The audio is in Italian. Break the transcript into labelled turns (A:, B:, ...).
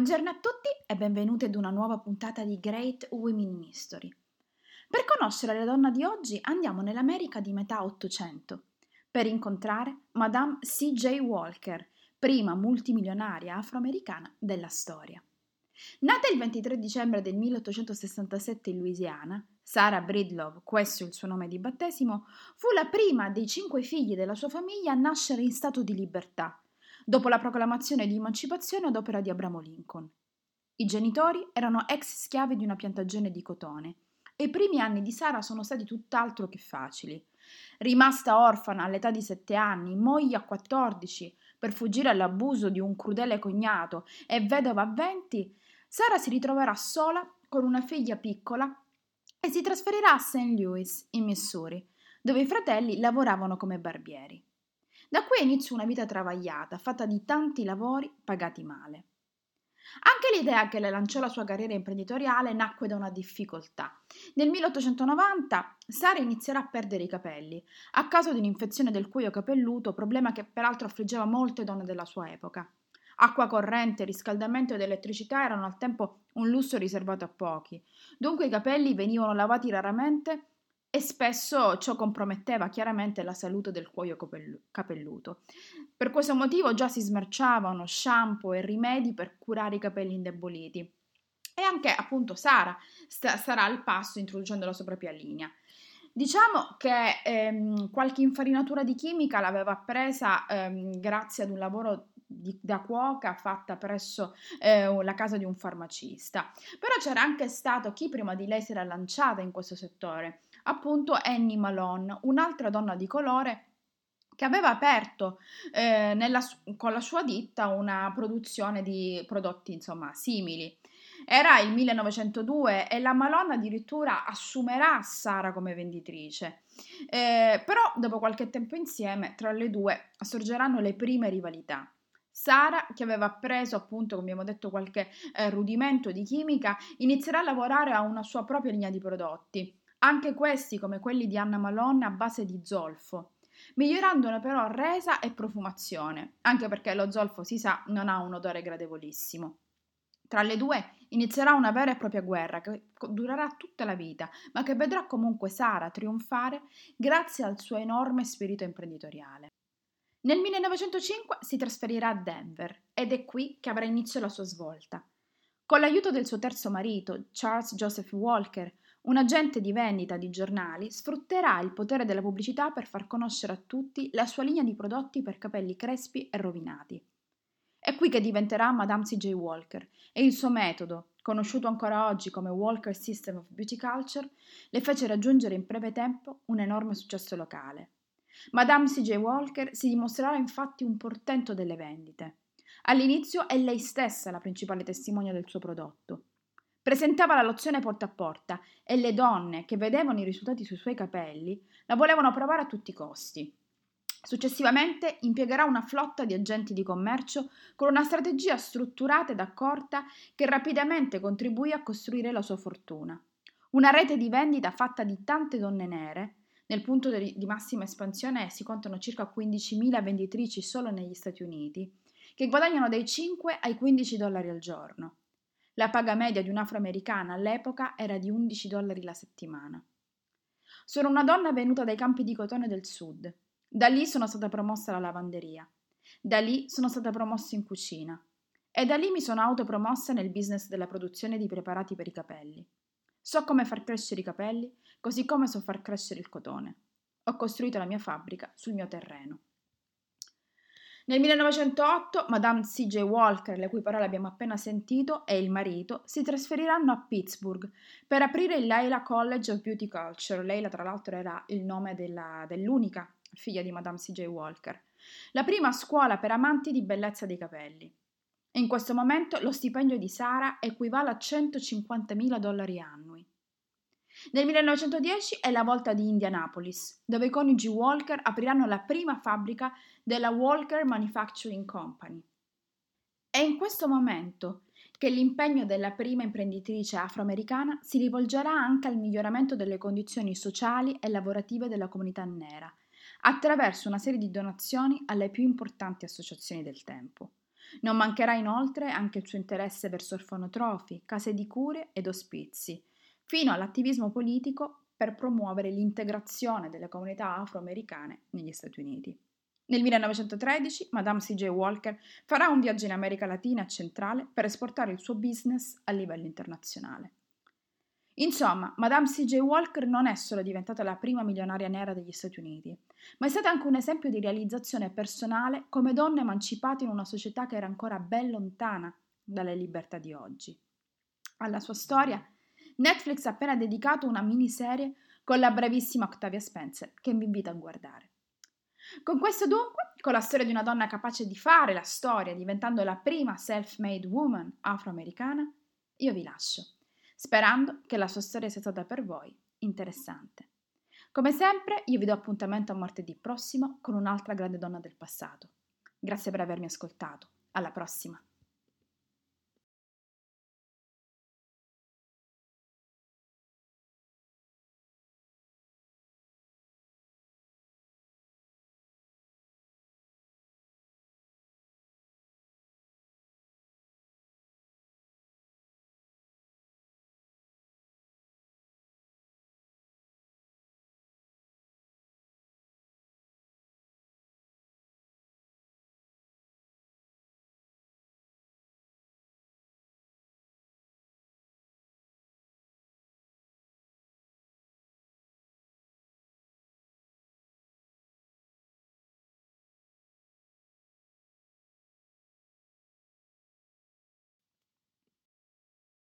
A: Buongiorno a tutti e benvenuti ad una nuova puntata di Great Women in History. Per conoscere la donna di oggi andiamo nell'America di metà Ottocento per incontrare Madame C.J. Walker, prima multimilionaria afroamericana della storia. Nata il 23 dicembre del 1867 in Louisiana, Sarah Bridlove, questo è il suo nome di battesimo, fu la prima dei cinque figli della sua famiglia a nascere in stato di libertà dopo la proclamazione di emancipazione ad opera di Abramo Lincoln. I genitori erano ex schiavi di una piantagione di cotone e i primi anni di Sara sono stati tutt'altro che facili. Rimasta orfana all'età di sette anni, moglie a 14 per fuggire all'abuso di un crudele cognato e vedova a 20, Sara si ritroverà sola con una figlia piccola e si trasferirà a St. Louis, in Missouri, dove i fratelli lavoravano come barbieri. Da qui inizia una vita travagliata, fatta di tanti lavori pagati male. Anche l'idea che le lanciò la sua carriera imprenditoriale nacque da una difficoltà. Nel 1890 Sara inizierà a perdere i capelli a causa di un'infezione del cuoio capelluto, problema che peraltro affliggeva molte donne della sua epoca. Acqua corrente, riscaldamento ed elettricità erano al tempo un lusso riservato a pochi. Dunque i capelli venivano lavati raramente e spesso ciò comprometteva chiaramente la salute del cuoio capelluto. Per questo motivo già si smerciavano shampoo e rimedi per curare i capelli indeboliti. E anche appunto Sara sta, sarà al passo introducendo la sua propria linea. Diciamo che ehm, qualche infarinatura di chimica l'aveva presa ehm, grazie ad un lavoro di, da cuoca fatta presso eh, la casa di un farmacista. Però c'era anche stato chi prima di lei si era lanciata in questo settore appunto Annie Malone, un'altra donna di colore che aveva aperto eh, nella, con la sua ditta una produzione di prodotti insomma simili. Era il 1902 e la Malone addirittura assumerà Sara come venditrice. Eh, però dopo qualche tempo insieme tra le due sorgeranno le prime rivalità. Sara, che aveva appreso appunto, come abbiamo detto, qualche eh, rudimento di chimica, inizierà a lavorare a una sua propria linea di prodotti anche questi come quelli di Anna Malone a base di zolfo, migliorandone però resa e profumazione, anche perché lo zolfo si sa non ha un odore gradevolissimo. Tra le due inizierà una vera e propria guerra che durerà tutta la vita, ma che vedrà comunque Sara trionfare grazie al suo enorme spirito imprenditoriale. Nel 1905 si trasferirà a Denver ed è qui che avrà inizio la sua svolta. Con l'aiuto del suo terzo marito, Charles Joseph Walker, un agente di vendita di giornali sfrutterà il potere della pubblicità per far conoscere a tutti la sua linea di prodotti per capelli crespi e rovinati. È qui che diventerà Madame C.J. Walker e il suo metodo, conosciuto ancora oggi come Walker System of Beauty Culture, le fece raggiungere in breve tempo un enorme successo locale. Madame C.J. Walker si dimostrerà infatti un portento delle vendite. All'inizio è lei stessa la principale testimonia del suo prodotto. Presentava la lozione porta a porta e le donne che vedevano i risultati sui suoi capelli la volevano provare a tutti i costi. Successivamente impiegherà una flotta di agenti di commercio con una strategia strutturata ed accorta che rapidamente contribuì a costruire la sua fortuna. Una rete di vendita fatta di tante donne nere, nel punto di massima espansione si contano circa 15.000 venditrici solo negli Stati Uniti, che guadagnano dai 5 ai 15 dollari al giorno. La paga media di un'afroamericana all'epoca era di 11 dollari la settimana. Sono una donna venuta dai campi di cotone del sud. Da lì sono stata promossa alla lavanderia. Da lì sono stata promossa in cucina. E da lì mi sono autopromossa nel business della produzione di preparati per i capelli. So come far crescere i capelli, così come so far crescere il cotone. Ho costruito la mia fabbrica sul mio terreno. Nel 1908 Madame C.J. Walker, le cui parole abbiamo appena sentito, e il marito si trasferiranno a Pittsburgh per aprire il Leila College of Beauty Culture. Leila, tra l'altro, era il nome della, dell'unica figlia di Madame C.J. Walker, la prima scuola per amanti di bellezza dei capelli. In questo momento lo stipendio di Sara equivale a 150.000 dollari annui. Nel 1910 è la volta di Indianapolis, dove i coniugi Walker apriranno la prima fabbrica della Walker Manufacturing Company. È in questo momento che l'impegno della prima imprenditrice afroamericana si rivolgerà anche al miglioramento delle condizioni sociali e lavorative della comunità nera, attraverso una serie di donazioni alle più importanti associazioni del tempo. Non mancherà inoltre anche il suo interesse verso orfanotrofi, case di cure ed ospizi, fino all'attivismo politico per promuovere l'integrazione delle comunità afroamericane negli Stati Uniti. Nel 1913 Madame C.J. Walker farà un viaggio in America Latina centrale per esportare il suo business a livello internazionale. Insomma, Madame C.J. Walker non è solo diventata la prima milionaria nera degli Stati Uniti, ma è stata anche un esempio di realizzazione personale come donna emancipata in una società che era ancora ben lontana dalle libertà di oggi. Alla sua storia, Netflix ha appena dedicato una miniserie con la bravissima Octavia Spencer, che vi invito a guardare. Con questo dunque, con la storia di una donna capace di fare la storia, diventando la prima self-made woman afroamericana, io vi lascio, sperando che la sua storia sia stata per voi interessante. Come sempre, io vi do appuntamento a martedì prossimo con un'altra grande donna del passato. Grazie per avermi ascoltato. Alla prossima!